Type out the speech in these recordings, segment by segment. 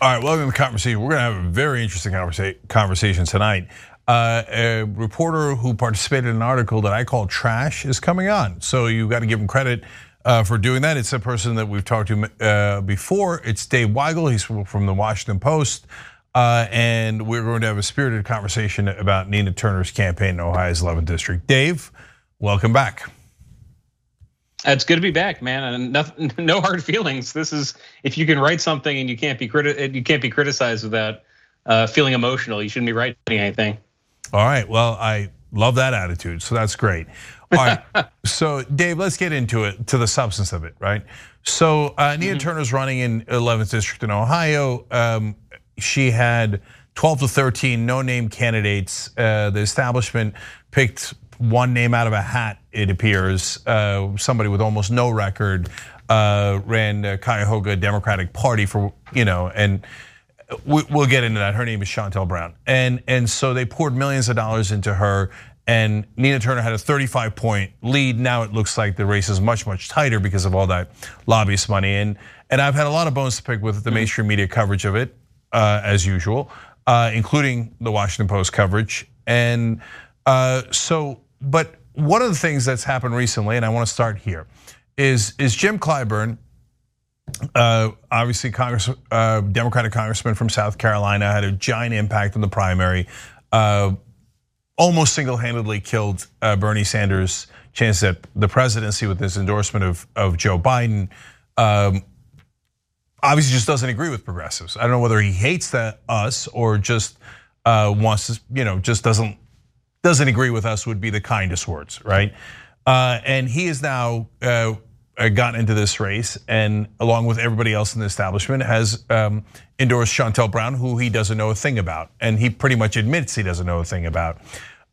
All right, welcome to the conversation. We're going to have a very interesting conversation tonight. Uh, a reporter who participated in an article that I call trash is coming on. So you've got to give him credit uh, for doing that. It's a person that we've talked to uh, before. It's Dave Weigel. He's from the Washington Post. Uh, and we're going to have a spirited conversation about Nina Turner's campaign in Ohio's 11th district. Dave, welcome back. It's good to be back, man, and nothing, no hard feelings. This is if you can write something and you can't be criti- you can't be criticized without uh, feeling emotional. You shouldn't be writing anything. All right. Well, I love that attitude, so that's great. All right. so, Dave, let's get into it, to the substance of it, right? So, uh, Nina mm-hmm. Turner's running in 11th district in Ohio. Um, she had 12 to 13 no-name candidates. Uh, the establishment picked one name out of a hat, it appears. Uh, somebody with almost no record uh, ran Cuyahoga Democratic Party for, you know, and we'll get into that. Her name is Shontel Brown. And, and so they poured millions of dollars into her. And Nina Turner had a 35 point lead. Now it looks like the race is much, much tighter because of all that lobbyist money. And, and I've had a lot of bones to pick with the mainstream media coverage of it, uh, as usual, uh, including the Washington Post coverage. And uh, so but one of the things that's happened recently, and I want to start here, is is Jim Clyburn, uh, obviously Congress, uh, Democratic congressman from South Carolina, had a giant impact in the primary. Uh, almost single-handedly killed uh, Bernie Sanders' chance at the presidency with his endorsement of of Joe Biden. Um, obviously, just doesn't agree with progressives. I don't know whether he hates that us or just uh, wants to, you know, just doesn't doesn't agree with us would be the kindest words, right? Uh, and he has now uh, gotten into this race, and along with everybody else in the establishment, has um, endorsed Shontel Brown, who he doesn't know a thing about, and he pretty much admits he doesn't know a thing about.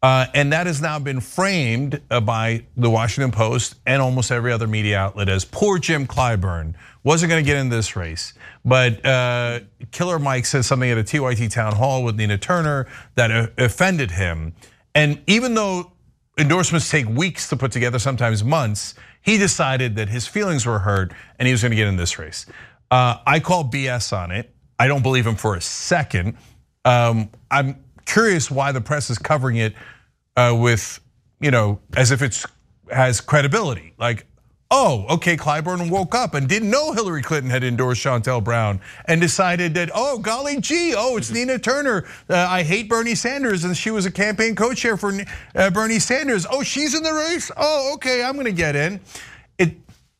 Uh, and that has now been framed by the Washington Post and almost every other media outlet as poor Jim Clyburn wasn't going to get in this race. But uh, Killer Mike said something at a TYT town hall with Nina Turner that offended him. And even though endorsements take weeks to put together, sometimes months, he decided that his feelings were hurt and he was gonna get in this race. Uh, I call BS on it. I don't believe him for a second. Um, I'm curious why the press is covering it uh, with, you know, as if it's has credibility. Like, oh, okay, Clyburn woke up and didn't know Hillary Clinton had endorsed Shontel Brown and decided that, oh, golly gee, oh, it's Nina Turner. Uh, I hate Bernie Sanders and she was a campaign co-chair for uh, Bernie Sanders. Oh, she's in the race? Oh, okay, I'm gonna get in. It,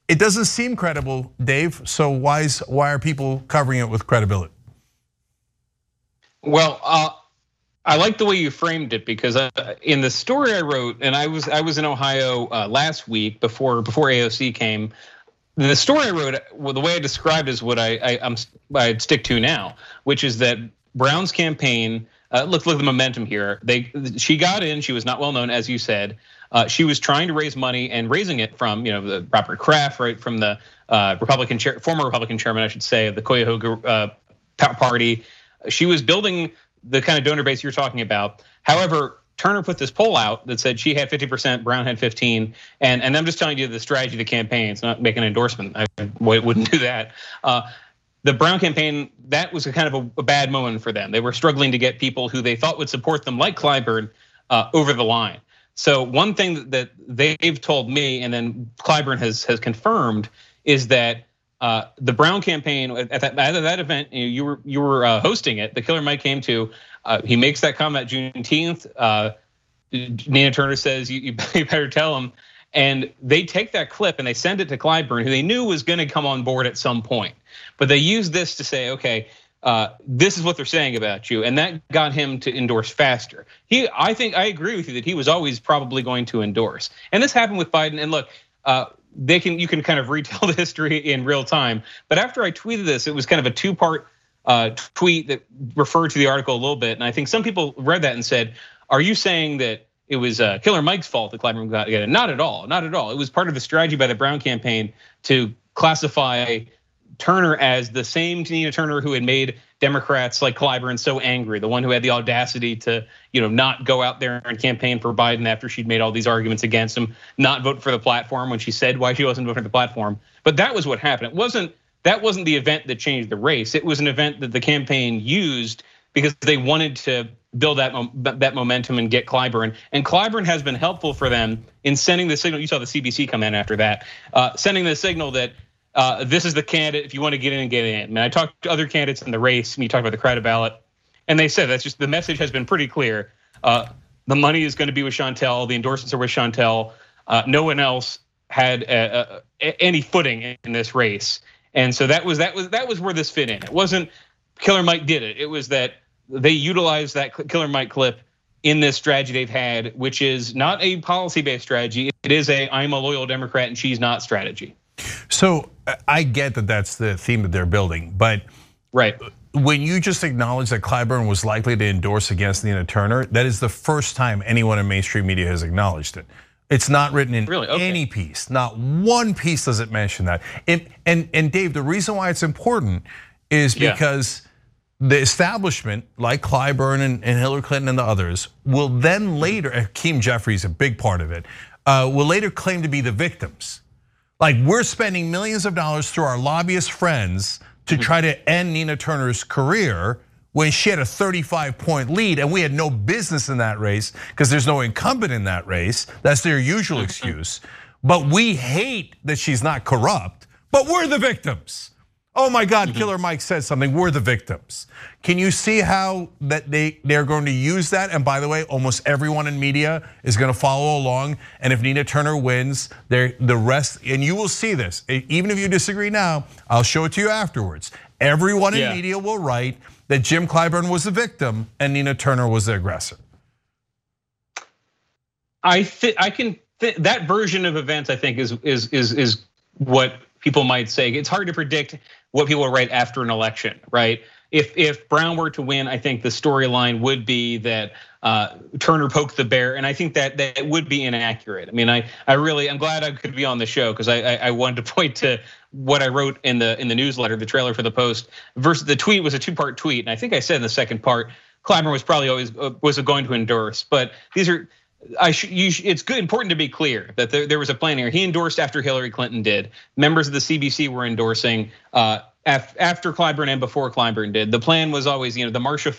it doesn't seem credible, Dave, so why, is, why are people covering it with credibility? Well, uh, I like the way you framed it because uh, in the story I wrote, and I was I was in Ohio uh, last week before before AOC came. The story I wrote, well, the way I described is what I, I am I'd stick to now, which is that Brown's campaign. Uh, look, look at the momentum here. They she got in. She was not well known, as you said. She was trying to raise money and raising it from you know the Robert Kraft, right from the Republican chair, former Republican chairman, I should say, of the Cuyahoga Party. She was building the kind of donor base you're talking about. However, Turner put this poll out that said she had 50%, Brown had 15, and and I'm just telling you the strategy of the campaign. It's not making an endorsement. I wouldn't do that. Uh, the Brown campaign that was a kind of a, a, bad moment for them. They were struggling to get people who they thought would support them, like Clyburn, uh, over the line. So one thing that they've told me, and then Clyburn has has confirmed, is that uh, the Brown campaign at that, at that event, you were you were uh, hosting it. The Killer Mike came to. Uh, he makes that comment Juneteenth. Uh, Nina Turner says you, you better tell him, and they take that clip and they send it to Clyburn, who they knew was going to come on board at some point. But they use this to say, okay, uh, this is what they're saying about you, and that got him to endorse faster. He, I think, I agree with you that he was always probably going to endorse, and this happened with Biden. And look, uh, they can you can kind of retell the history in real time. But after I tweeted this, it was kind of a two part uh, tweet that referred to the article a little bit, and I think some people read that and said, "Are you saying that?" It was uh, Killer Mike's fault that Clyburn got it. Not at all. Not at all. It was part of the strategy by the Brown campaign to classify Turner as the same Nina Turner who had made Democrats like Clyburn so angry, the one who had the audacity to, you know, not go out there and campaign for Biden after she'd made all these arguments against him, not vote for the platform when she said why she wasn't voting for the platform. But that was what happened. It wasn't that wasn't the event that changed the race. It was an event that the campaign used because they wanted to build that that momentum and get Clyburn. And Clyburn has been helpful for them in sending the signal. You saw the CBC come in after that, uh, sending the signal that uh, this is the candidate. If you want to get in, and get in. I I talked to other candidates in the race, and you talked about the crowded ballot, and they said that's just the message has been pretty clear. Uh, the money is going to be with Shontel, The endorsements are with Shontel. Uh, no one else had a, a, any footing in this race, and so that was that was that was where this fit in. It wasn't Killer Mike did it. It was that they utilized that Killer Mike clip in this strategy they've had, which is not a policy-based strategy. It is a I'm a loyal Democrat and she's not strategy. So I get that that's the theme that they're building, but right when you just acknowledge that Clyburn was likely to endorse against Nina Turner, that is the first time anyone in mainstream media has acknowledged it. It's not written in really? okay. any piece. Not one piece does it mention that. It, and and Dave, the reason why it's important is because yeah. the establishment, like Clyburn and, and, Hillary Clinton and the others, will then later, Hakeem Jeffries, a big part of it, uh, will later claim to be the victims. Like we're spending millions of dollars through our lobbyist friends to mm-hmm. try to end Nina Turner's career when she had a 35 point lead and we had no business in that race because there's no incumbent in that race. That's their usual mm-hmm. excuse. But we hate that she's not corrupt, but we're the victims. Oh my God, mm-hmm. Killer Mike said something. We're the victims. Can you see how that they they're going to use that? And by the way, almost everyone in media is going to follow along. And if Nina Turner wins, there the rest, and you will see this. Even if you disagree now, I'll show it to you afterwards. Everyone in yeah. media will write that Jim Clyburn was the victim and Nina Turner was the aggressor. I think I can that version of events. I think is is is is what people might say. It's hard to predict what people will write after an election, right? If if Brown were to win, I think the storyline would be that uh, Turner poked the bear, and I think that that would be inaccurate. I mean, I I really I'm glad I could be on the show because I, I, I wanted to point to what I wrote in the in the newsletter, the trailer for the post. Versus the tweet was a two part tweet, and I think I said in the second part, Clyburn was probably always uh, was going to endorse, but these are I should, you, it's good, important to be clear that there, there, was a plan here. He endorsed after Hillary Clinton did. Members of the CBC were endorsing uh, after Clyburn and before Clyburn did. The plan was always, you know, the Marcia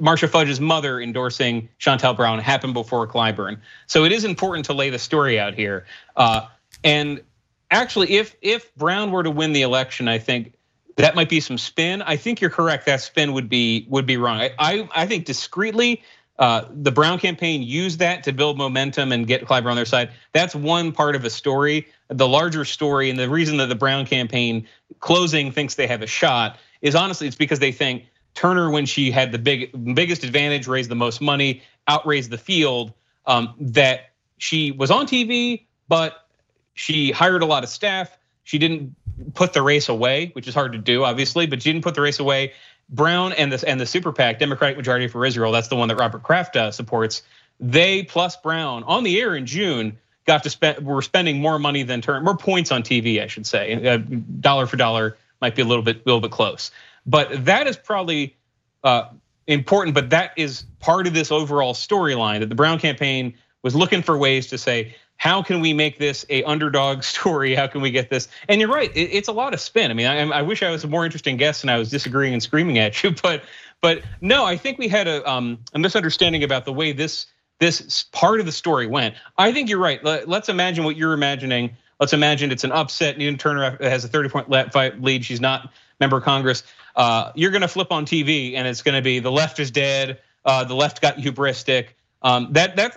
Marcia Fudge's mother endorsing Shontel Brown happened before Clyburn. So it is important to lay the story out here. Uh, and actually, if if Brown were to win the election, I think that might be some spin. I think you're correct. That spin would be would be wrong. I I, I think discreetly uh, the Brown campaign used that to build momentum and get Clyburn on their side. That's one part of a story. The larger story, and the reason that the Brown campaign closing thinks they have a shot is honestly it's because they think Turner, when she had the big biggest advantage, raised the most money, outraised the field. Um, that she was on TV, but she hired a lot of staff. She didn't put the race away, which is hard to do, obviously, but she didn't put the race away. Brown and the and the super PAC, Democratic Majority for Israel, that's the one that Robert Kraft uh, supports. They plus Brown on the air in June got to spend. We're spending more money than turn more points on TV, I should say. Uh, dollar for dollar might be a little bit a little bit close, but that is probably uh, important. But that is part of this overall storyline that the Brown campaign was looking for ways to say how can we make this a underdog story? How can we get this? And you're right, it's a lot of spin. I mean, I, wish I was a more interesting guest and I was disagreeing and screaming at you, but but no, I think we had a um, a misunderstanding about the way this this part of the story went. I think you're right. Let's imagine what you're imagining. Let's imagine it's an upset. Nina Turner has a 30 point lead. She's not member of Congress. Uh, you're going to flip on TV and it's going to be the left is dead. Uh, the left got hubristic. Um, that that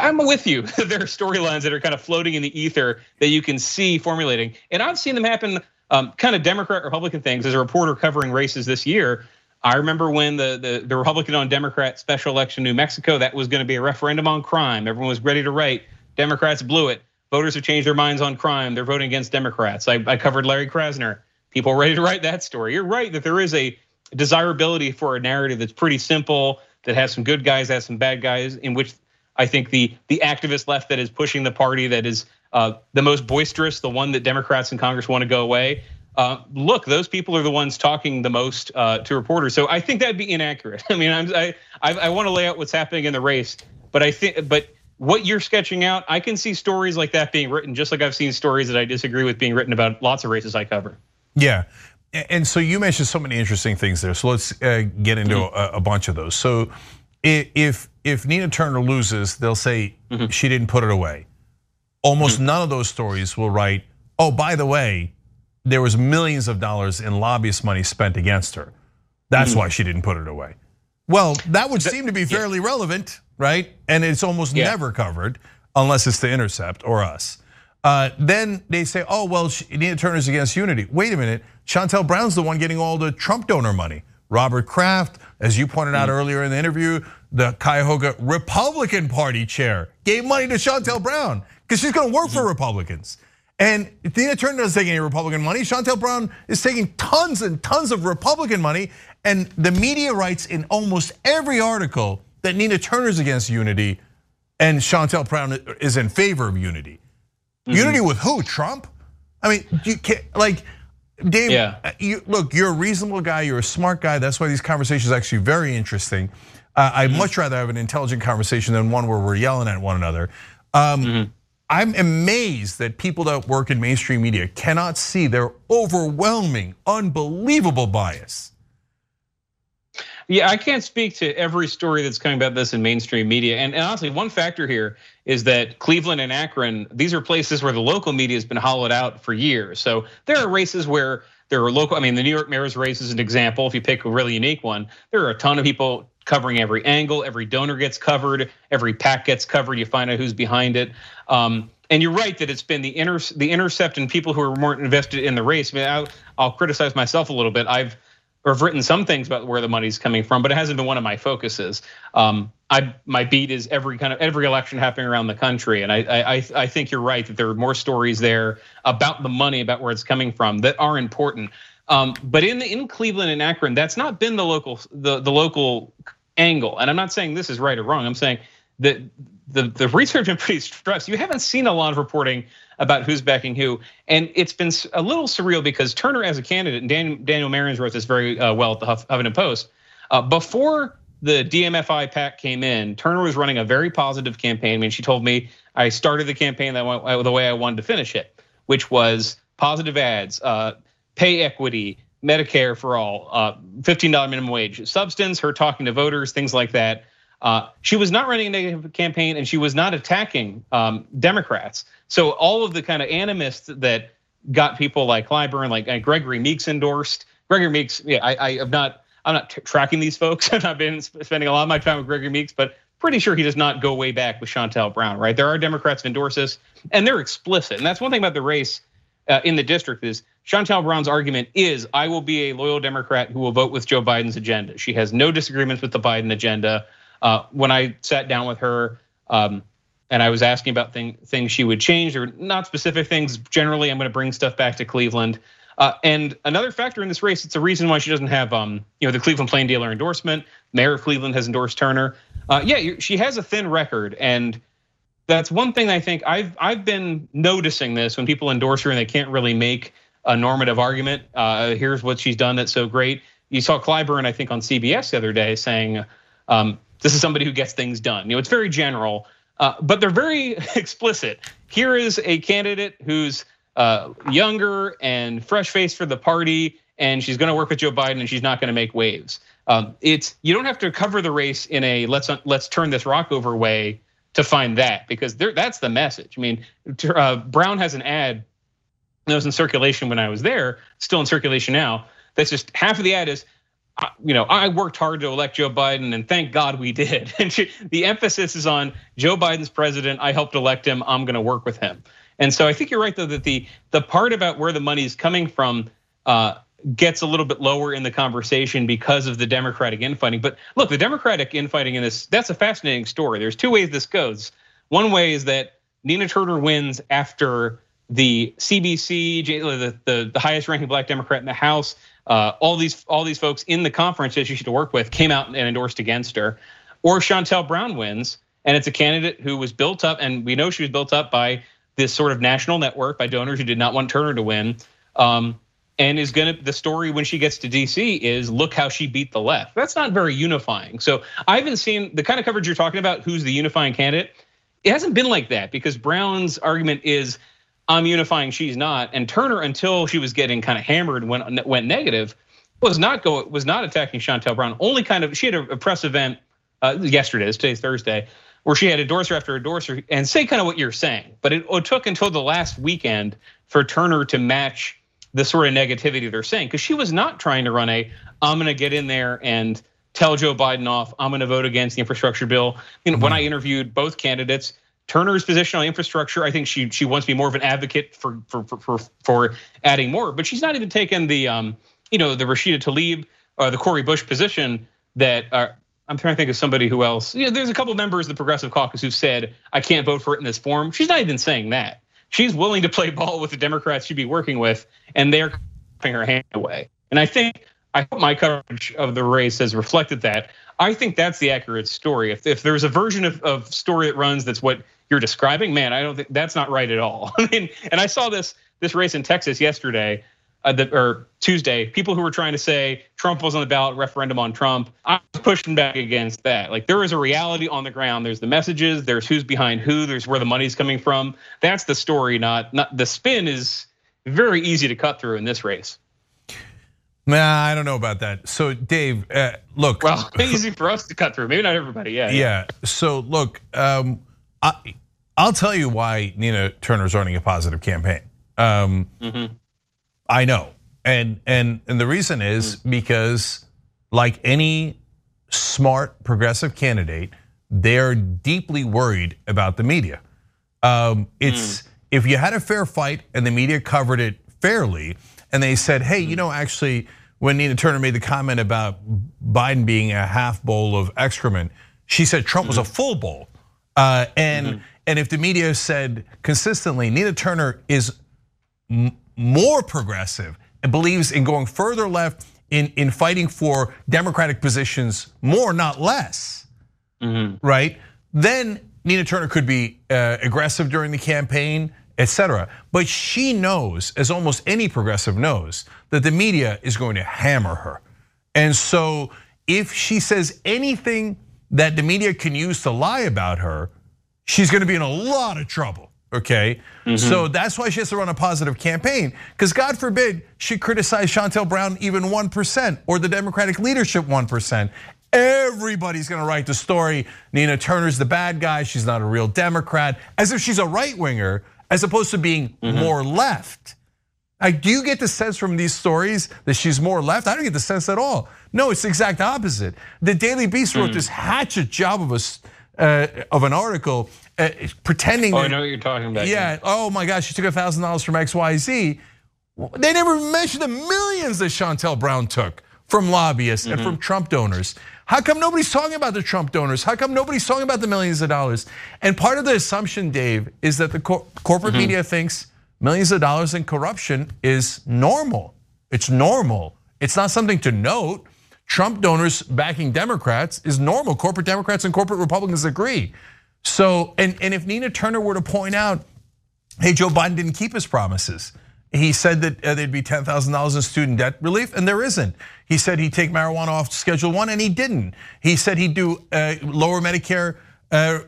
I'm with you. there are storylines that are kind of floating in the ether that you can see formulating, and I've seen them happen. Um, kind of Democrat Republican things as a reporter covering races this year. I remember when the, the, the Republican on Democrat special election in New Mexico, that was going to be a referendum on crime. Everyone was ready to write. Democrats blew it. Voters have changed their minds on crime. They're voting against Democrats. I, I covered Larry Krasner. People ready to write that story. You're right that there is a desirability for a narrative that's pretty simple, that has some good guys, has some bad guys, in which I think the the activist left that is pushing the party that is uh, the most boisterous, the one that Democrats in Congress want to go away. Uh, look, those people are the ones talking the most uh, to reporters. So I think that'd be inaccurate. I mean, I'm, I I, I want to lay out what's happening in the race, but I think but what you're sketching out, I can see stories like that being written, just like I've seen stories that I disagree with being written about lots of races I cover. Yeah. And so you mentioned so many interesting things there. So let's uh, get into mm-hmm. a, a, bunch of those. So if if Nina Turner loses, they'll say mm-hmm. she didn't put it away. Almost mm-hmm. none of those stories will write, "Oh, by the way, there was millions of dollars in lobbyist money spent against her. That's mm-hmm. why she didn't put it away." Well, that would seem to be fairly yeah. relevant, right? And it's almost yeah. never covered unless it's the Intercept or us. Uh, then they say, oh, well, Nina Turner's against unity. Wait a minute, Shontel Brown's the one getting all the Trump donor money. Robert Kraft, as you pointed out mm. earlier in the interview, the Cuyahoga Republican Party chair gave money to Shontel Brown because she's gonna work for mm-hmm. Republicans. And Nina Turner doesn't take any Republican money. Shontel Brown is taking tons and tons of Republican money. And the media writes in almost every article that Nina Turner's against unity and Shontel Brown is in favor of unity. Mm-hmm. Unity with who? Trump? I mean, you can't like Dave. Yeah. Uh, you, look, you're a reasonable guy. You're a smart guy. That's why these conversations are actually very interesting. I'd much rather have an intelligent conversation than one where we're yelling at one another. Um, mm-hmm. I'm amazed that people that work in mainstream media cannot see their overwhelming, unbelievable bias. Yeah, I can't speak to every story that's coming about this in mainstream media. And, and, honestly, one factor here is that Cleveland and Akron, these are places where the local media has been hollowed out for years. So there are races where there are local, I mean, the New York mayor's race is an example. If you pick a really unique one, there are a ton of people covering every angle, every donor gets covered, every PAC gets covered. You find out who's behind it. Um, and you're right that it's been the inter the intercept and people who are more invested in the race. I mean, I'll, I'll criticize myself a little bit. I've or have written some things about where the money's coming from, but it hasn't been one of my focuses. Um, I my beat is every kind of every election happening around the country, and I I I think you're right that there are more stories there about the money, about where it's coming from that are important. Um, but in the in Cleveland and Akron, that's not been the local the the local angle. And I'm not saying this is right or wrong. I'm saying that the the research been pretty stressed. You haven't seen a lot of reporting about who's backing who. And it's been a little surreal because Turner as a candidate, and Daniel, Daniel Marans wrote this very uh, well at the Huffington Post. Uh, before the DMFI PAC came in, Turner was running a very positive campaign. I mean, she told me I started the campaign that went uh, the way I wanted to finish it, which was positive ads, pay equity, Medicare for all, uh, $15 minimum wage, substance, her talking to voters, things like that. Uh, she was not running a negative campaign and she was not attacking um, Democrats. So all of the kind of animists that got people like Clyburn, like Gregory Meeks endorsed. Gregory Meeks, yeah, I, I have not, I'm not tracking these folks. I've not been spending a lot of my time with Gregory Meeks, but pretty sure he does not go way back with Shontel Brown, right? There are Democrats who endorse this, and they're explicit. And that's one thing about the race in the district is Shontel Brown's argument is I will be a loyal Democrat who will vote with Joe Biden's agenda. She has no disagreements with the Biden agenda. Uh, when I sat down with her um, and I was asking about thing, things she would change or not specific things, generally I'm going to bring stuff back to Cleveland. Uh, and another factor in this race, it's a reason why she doesn't have, um, you know, the Cleveland Plain Dealer endorsement. Mayor of Cleveland has endorsed Turner. Uh, yeah, she has a thin record, and that's one thing I think I've I've been noticing this when people endorse her and they can't really make a normative argument. Uh, here's what she's done that's so great. You saw Clyburn, I think, on CBS the other day saying, um, this is somebody who gets things done. You know, it's very general, uh, but they're very explicit. Here is a candidate who's uh, younger and fresh faced for the party, and she's going to work with Joe Biden, and she's not going to make waves. Um, it's you don't have to cover the race in a let's let's turn this rock over way to find that because that's the message. I mean, uh, Brown has an ad that was in circulation when I was there, still in circulation now. That's just half of the ad is you know, I worked hard to elect Joe Biden, and thank God we did. And she, the emphasis is on Joe Biden's president. I helped elect him. I'm going to work with him. And so I think you're right, though, that the the part about where the money is coming from uh, gets a little bit lower in the conversation because of the Democratic infighting. But look, the Democratic infighting in this that's a fascinating story. There's two ways this goes. One way is that Nina Turner wins after the CBC, the, the, the highest ranking black Democrat in the House, uh, all these all these folks in the conference that she should work with came out and endorsed against her, or Shontel Brown wins, and it's a candidate who was built up, and we know she was built up by this sort of national network by donors who did not want Turner to win. Um, and is gonna the story when she gets to DC is look how she beat the left. That's not very unifying. So I haven't seen the kind of coverage you're talking about. Who's the unifying candidate? It hasn't been like that because Brown's argument is I'm unifying, she's not. And Turner, until she was getting kind of hammered, went went negative, was not go was not attacking Shontel Brown. Only kind of she had a press event uh, yesterday. Today's Thursday, where she had endorser after endorser and say kind of what you're saying. But it took until the last weekend for Turner to match the sort of negativity they're saying because she was not trying to run a I'm going to get in there and tell Joe Biden off. I'm going to vote against the infrastructure bill. You know, mm-hmm. when I interviewed both candidates, Turner's position on infrastructure, I think she she wants to be more of an advocate for for for for, adding more, but she's not even taken the um you know the Rashida Tlaib or the Cori Bush position that are. I'm trying to think of somebody who else. You know, there's a couple members of the Progressive Caucus who said I can't vote for it in this form. She's not even saying that. She's willing to play ball with the Democrats she'd be working with, and they're cutting her hand away. And I think I hope my coverage of the race has reflected that. I think that's the accurate story. If, if there's a version of, of story that runs that's what you're describing, man, I don't think that's not right at all. I mean, and I saw this this race in Texas yesterday, uh, the, or Tuesday. People who were trying to say Trump was on the ballot referendum on Trump. I was pushing back against that. Like there is a reality on the ground. There's the messages. There's who's behind who. There's where the money's coming from. That's the story. Not not the spin is very easy to cut through in this race. Nah, I don't know about that. So, Dave, uh, look. Well, easy for us to cut through. Maybe not everybody. Yeah. Yeah. So, look, um, I, will tell you why Nina Turner's running a positive campaign. Um, mm-hmm. I know, and and and the reason is mm-hmm. because, like any smart progressive candidate, they're deeply worried about the media. Um, it's mm. if you had a fair fight and the media covered it fairly, and they said, hey, you mm. know, actually when Nina Turner made the comment about Biden being a half bowl of excrement, she said Trump was a mm-hmm. full bowl. Uh, and mm-hmm. and if the media said consistently, Nina Turner is more progressive and believes in going further left in in fighting for democratic positions more, not less, mm-hmm. right? Then Nina Turner could be uh, aggressive during the campaign etc. But she knows, as almost any progressive knows, that the media is going to hammer her. And so if she says anything that the media can use to lie about her, she's going to be in a lot of trouble. Okay, mm-hmm. so that's why she has to run a positive campaign. Because God forbid she criticize Shontel Brown even 1% or the Democratic leadership 1%. Everybody's gonna write the story. Nina Turner's the bad guy. She's not a real Democrat, as if she's a right winger as opposed to being mm-hmm. more left. Like, do you get the sense from these stories that she's more left? I don't get the sense at all. No, it's the exact opposite. The Daily Beast wrote mm. this hatchet job of a uh, of an article uh, pretending. Oh, that, I know what you're talking about. Yeah. Oh my gosh, she took a thousand dollars from X Y Z. They never mentioned the millions that Shontel Brown took from lobbyists mm-hmm. and from Trump donors. How come nobody's talking about the Trump donors? How come nobody's talking about the millions of dollars? And part of the assumption, Dave, is that the cor- corporate mm-hmm. media thinks millions of dollars in corruption is normal. It's normal. It's not something to note. Trump donors backing Democrats is normal. Corporate Democrats and corporate Republicans agree. So, and, and if Nina Turner were to point out, hey, Joe Biden didn't keep his promises. He said that uh, there'd be $10,000 in student debt relief, and there isn't. He said he'd take marijuana off Schedule One, and he didn't. He said he'd do uh, lower Medicare, uh,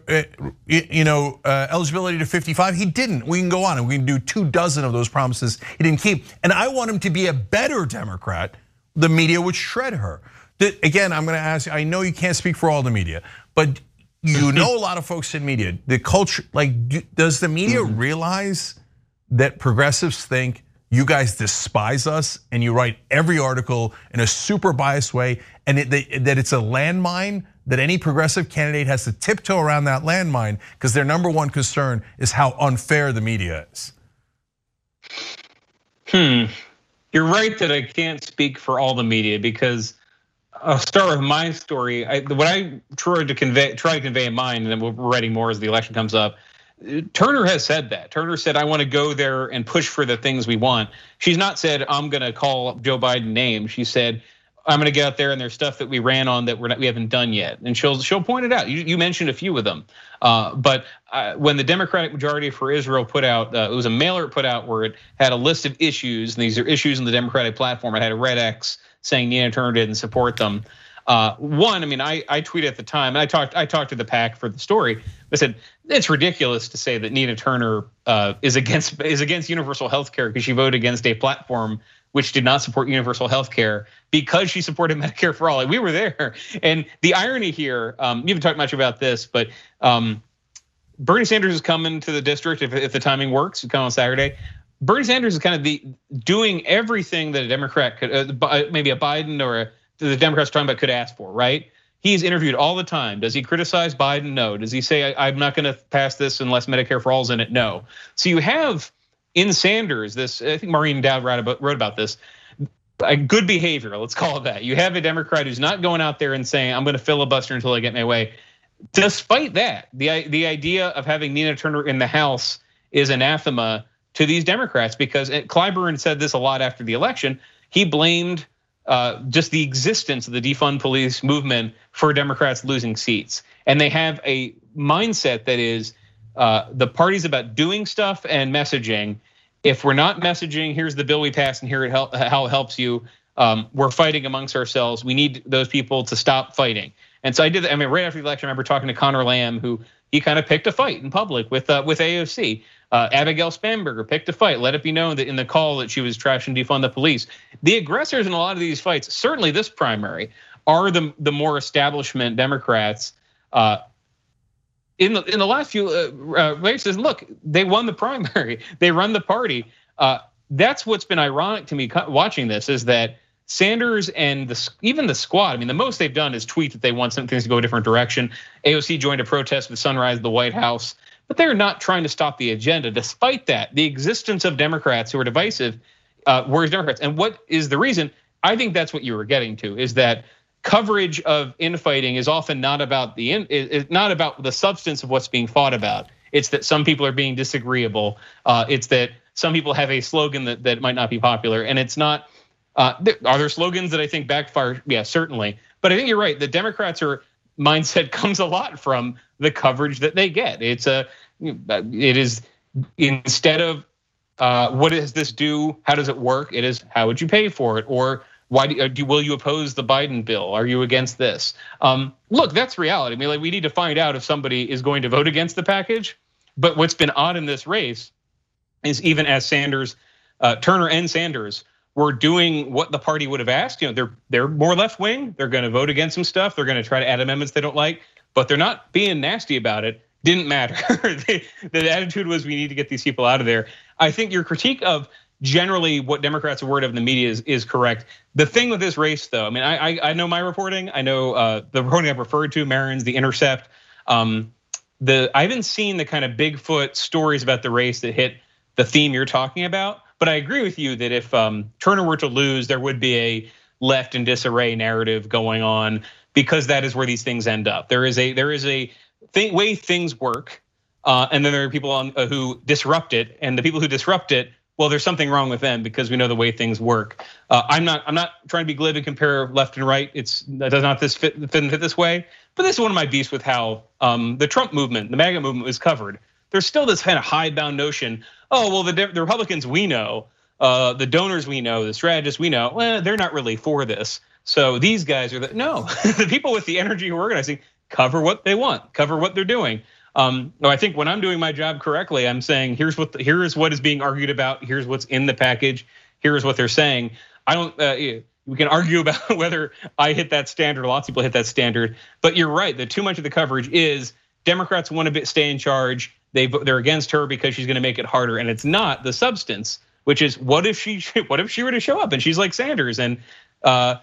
you know, eligibility to 55. He didn't. We can go on, and we can do two dozen of those promises he didn't keep. And I want him to be a better Democrat. The media would shred her. Again, I'm going to ask. I know you can't speak for all the media, but you know a lot of folks in media. The culture, like, does the media mm-hmm. realize? that progressives think you guys despise us and you write every article in a super biased way and it, that it's a landmine that any progressive candidate has to tiptoe around that landmine because their number one concern is how unfair the media is. Hmm. You're right that I can't speak for all the media because I'll start with my story. I, what I tried to convey, try to convey in mine, and then we're writing more as the election comes up, Turner has said that. Turner said, I want to go there and push for the things we want. She's not said, I'm going to call Joe Biden names. She said, I'm going to get out there and there's stuff that we ran on that we're not, we haven't done yet. And she'll she'll point it out. You, you mentioned a few of them. Uh, but uh, when the Democratic Majority for Israel put out, uh, it was a mailer it put out where it had a list of issues. And these are issues in the Democratic platform. It had a red X saying Nina Turner didn't support them. Uh, one, I mean, I, I tweeted at the time, and I talked I talked to the PAC for the story. I said it's ridiculous to say that Nina Turner uh, is against is against universal health care because she voted against a platform which did not support universal health care because she supported Medicare for all. Like we were there. And the irony here, um, you haven't talked much about this, but um, Bernie Sanders is coming to the district if, if the timing works, He'll come on Saturday. Bernie Sanders is kind of the doing everything that a Democrat could, uh, maybe a Biden or a, the Democrats talking about could ask for, right? He's interviewed all the time. Does he criticize Biden? No. Does he say I'm not going to pass this unless Medicare for all is in it? No. So you have in Sanders, this I think Maureen Dowd wrote about, wrote about this. A good behavior, let's call it that. You have a Democrat who's not going out there and saying, "I'm going to filibuster until I get my way." Despite that, the the idea of having Nina Turner in the House is anathema to these Democrats because Clyburn said this a lot after the election. He blamed uh, just the existence of the defund police movement for Democrats losing seats, and they have a mindset that is uh, the party's about doing stuff and messaging. If we're not messaging, here's the bill we passed, and here it how it helps you. Um, we're fighting amongst ourselves. We need those people to stop fighting. And so I did. I mean, right after the election, I remember talking to Conor Lamb, who he kind of picked a fight in public with uh, with AOC. Uh, Abigail Spanberger picked a fight. Let it be known that in the call that she was trashing defund the police. The aggressors in a lot of these fights, certainly this primary, are the the more establishment Democrats. Uh, in the in the last few uh, uh, races, look, they won the primary. They run the party. That's what's been ironic to me watching this is that Sanders and the, even the squad. I mean, the most they've done is tweet that they want some things to go a different direction. AOC joined a protest with Sunrise the White House, but they're not trying to stop the agenda. Despite that, the existence of Democrats who are divisive uh, worries Democrats. And what is the reason? I think that's what you were getting to is that coverage of infighting is often not about the it's not about the substance of what's being fought about. It's that some people are being disagreeable. Uh, it's that some people have a slogan that, that might not be popular, and it's not. Uh, are there slogans that I think backfire? Yeah, certainly. But I think you're right. The Democrats are mindset comes a lot from the coverage that they get. It's a it is instead of uh, what does this do? How does it work? It is how would you pay for it? Or why do, uh, do will you oppose the Biden bill? Are you against this? Um, look, that's reality. I mean, like we need to find out if somebody is going to vote against the package. But what's been odd in this race is even as Sanders, uh, Turner and Sanders were doing what the party would have asked. You know, they're they're more left wing. They're going to vote against some stuff. They're going to try to add amendments they don't like, but they're not being nasty about it. Didn't matter. the attitude was we need to get these people out of there. I think your critique of generally what Democrats are worried of in the media is, is correct. The thing with this race, though, I mean, I I know my reporting. I know uh, the reporting I've referred to, Marans', The Intercept. Um, the I haven't seen the kind of Bigfoot stories about the race that hit the theme you're talking about. But I agree with you that if um, Turner were to lose, there would be a left in disarray narrative going on because that is where these things end up. There is a there is a way things work, uh, and then there are people on uh, who disrupt it, and the people who disrupt it well, there's something wrong with them because we know the way things work. Uh, I'm not I'm not trying to be glib and compare left and right. It's that does not this fit, fit, fit this way. But this is one of my beefs with how um, the Trump movement, the MAGA movement, was covered. There's still this kind of hidebound notion. Oh well, the, the Republicans we know, uh, the donors we know, the strategists we know, well, they're not really for this. So these guys are the no, the people with the energy who are organizing cover what they want, cover what they're doing. Um, no, I think when I'm doing my job correctly, I'm saying here's what the, here is what is being argued about. Here's what's in the package. Here's what they're saying. I don't. Uh, we can argue about whether I hit that standard. Lots of people hit that standard. But you're right. That too much of the coverage is Democrats want to stay in charge. They they're against her because she's going to make it harder, and it's not the substance. Which is what if she what if she were to show up and she's like Sanders and uh,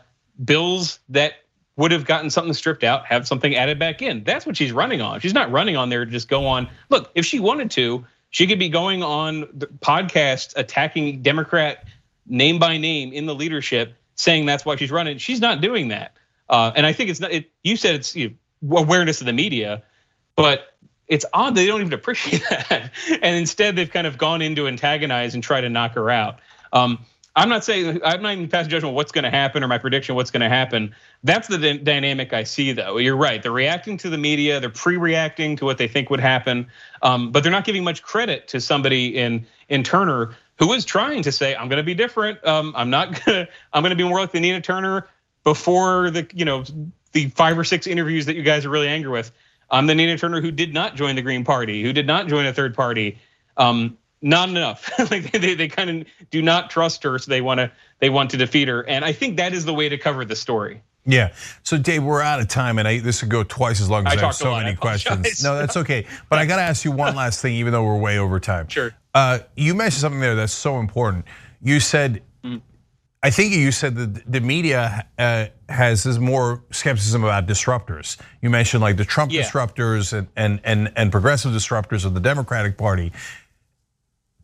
bills that would have gotten something stripped out, have something added back in. That's what she's running on. She's not running on there to just go on. Look, if she wanted to, she could be going on podcasts attacking Democrat name by name in the leadership, saying that's why she's running. She's not doing that. Uh, and I think it's not. It, you said it's you know, awareness of the media, but it's odd they don't even appreciate that. And instead, they've kind of gone into antagonize and try to knock her out. Um, I'm not saying I'm not even passing judgment what's going to happen or my prediction what's going to happen. That's the dynamic I see, though. You're right. They're reacting to the media. They're pre-reacting to what they think would happen, um, but they're not giving much credit to somebody in in Turner who is trying to say, "I'm going to be different. Um, I'm not going to. I'm going to be more like the Nina Turner." before the you know the five or six interviews that you guys are really angry with. I'm the Nina Turner who did not join the Green Party, who did not join a third party. Um, not enough. like they, they kind of do not trust her, so they want to they want to defeat her. And I think that is the way to cover the story. Yeah. So Dave, we're out of time, and I, this would go twice as long as I, I have so many questions. No, that's okay. But I got to ask you one last thing, even though we're way over time. Sure. Uh, you mentioned something there that's so important. You said. I think you said that the media uh, has is more skepticism about disruptors. You mentioned like the Trump yeah. disruptors and, and and and progressive disruptors of the Democratic Party.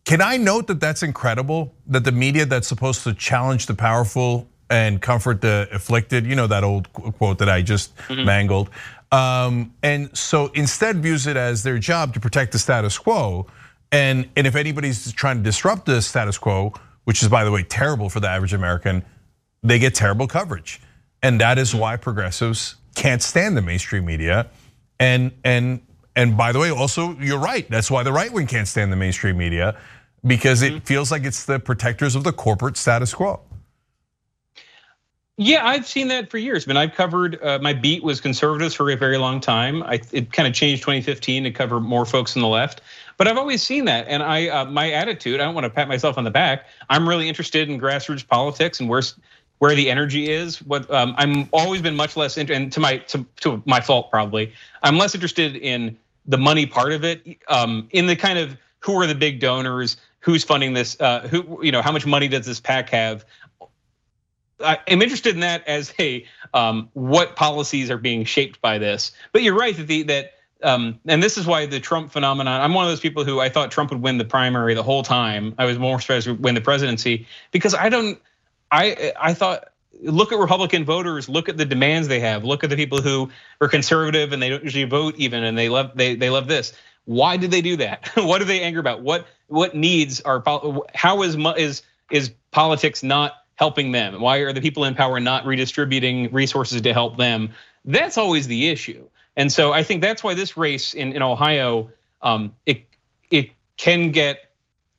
Can I note that that's incredible that the media that's supposed to challenge the powerful and comfort the afflicted, you know that old quote that I just mm-hmm. mangled. Um, and so instead views it as their job to protect the status quo. And, and if anybody's trying to disrupt the status quo, which is by the way terrible for the average American, they get terrible coverage. And that is why progressives can't stand the mainstream media. And and and by the way, also you're right. That's why the right wing can't stand the mainstream media because it mm-hmm. feels like it's the protectors of the corporate status quo. Yeah, I've seen that for years. I mean, I've covered uh, my beat was conservatives for a very long time. I, it kind of changed 2015 to cover more folks on the left, but I've always seen that. And I, uh, my attitude, I don't want to pat myself on the back. I'm really interested in grassroots politics and where's where the energy is. What um, I'm always been much less interested, and to my to, to my fault probably, I'm less interested in the money part of it. Um, in the kind of who are the big donors, who's funding this, uh, who you know how much money does this PAC have? I am interested in that as a um, what policies are being shaped by this. But you're right that the that um, and this is why the Trump phenomenon. I'm one of those people who I thought Trump would win the primary the whole time. I was more surprised to win the presidency because I don't. I I thought look at Republican voters, look at the demands they have, look at the people who are conservative and they don't usually vote even, and they love they they love this. Why did they do that? what are they angry about? What what needs are how is is is politics not helping them? Why are the people in power not redistributing resources to help them? That's always the issue. And so I think that's why this race in, in Ohio, um, it it can get.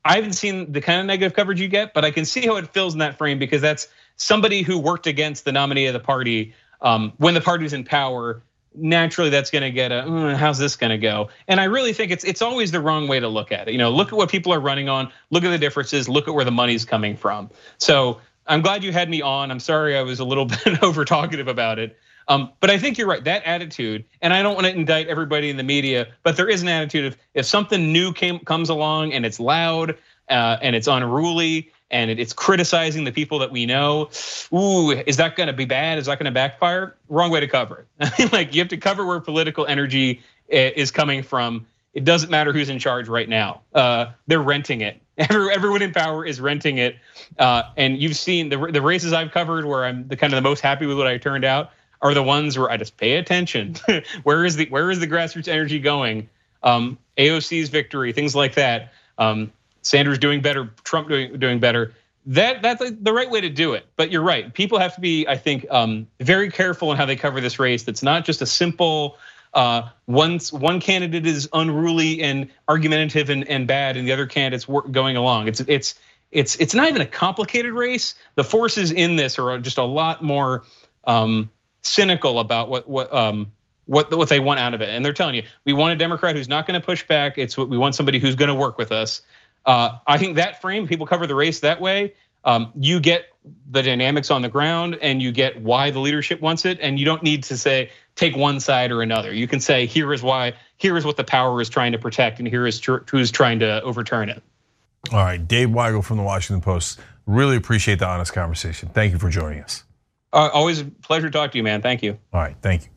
I haven't seen the kind of negative coverage you get, but I can see how it fills in that frame because that's somebody who worked against the nominee of the party um, when the party's in power. Naturally, that's going to get a mm, how's this going to go? And I really think it's it's always the wrong way to look at it. You know, look at what people are running on, look at the differences, look at where the money's coming from. So I'm glad you had me on. I'm sorry I was a little bit over talkative about it. Um, but I think you're right. That attitude, and I don't want to indict everybody in the media, but there is an attitude of if something new came, comes along and it's loud uh, and it's unruly and it, it's criticizing the people that we know, ooh, is that going to be bad? Is that going to backfire? Wrong way to cover it. like you have to cover where political energy eh, is coming from. It doesn't matter who's in charge right now. Uh, they're renting it. Everyone in power is renting it. Uh, and you've seen the, the races I've covered where I'm the kind of the most happy with what I turned out are the ones where I just pay attention. where is the where is the grassroots energy going? Um, AOC's victory, things like that. Um, Sanders doing better, Trump doing doing better. That that's the right way to do it. But you're right. People have to be, I think, um, very careful in how they cover this race. That's not just a simple. Uh, once one candidate is unruly and argumentative and, and bad, and the other candidate's going along. It's it's it's it's not even a complicated race. The forces in this are just a lot more um, cynical about what what um, what what they want out of it, and they're telling you we want a Democrat who's not going to push back. It's what we want somebody who's going to work with us. Uh, I think that frame, people cover the race that way. Um, you get the dynamics on the ground, and you get why the leadership wants it, and you don't need to say take one side or another. You can say here is why, here is what the power is trying to protect, and here is who's trying to overturn it. All right, Dave Weigel from the Washington Post. Really appreciate the honest conversation. Thank you for joining us. Uh, always a pleasure to talk to you, man. Thank you. All right, thank you.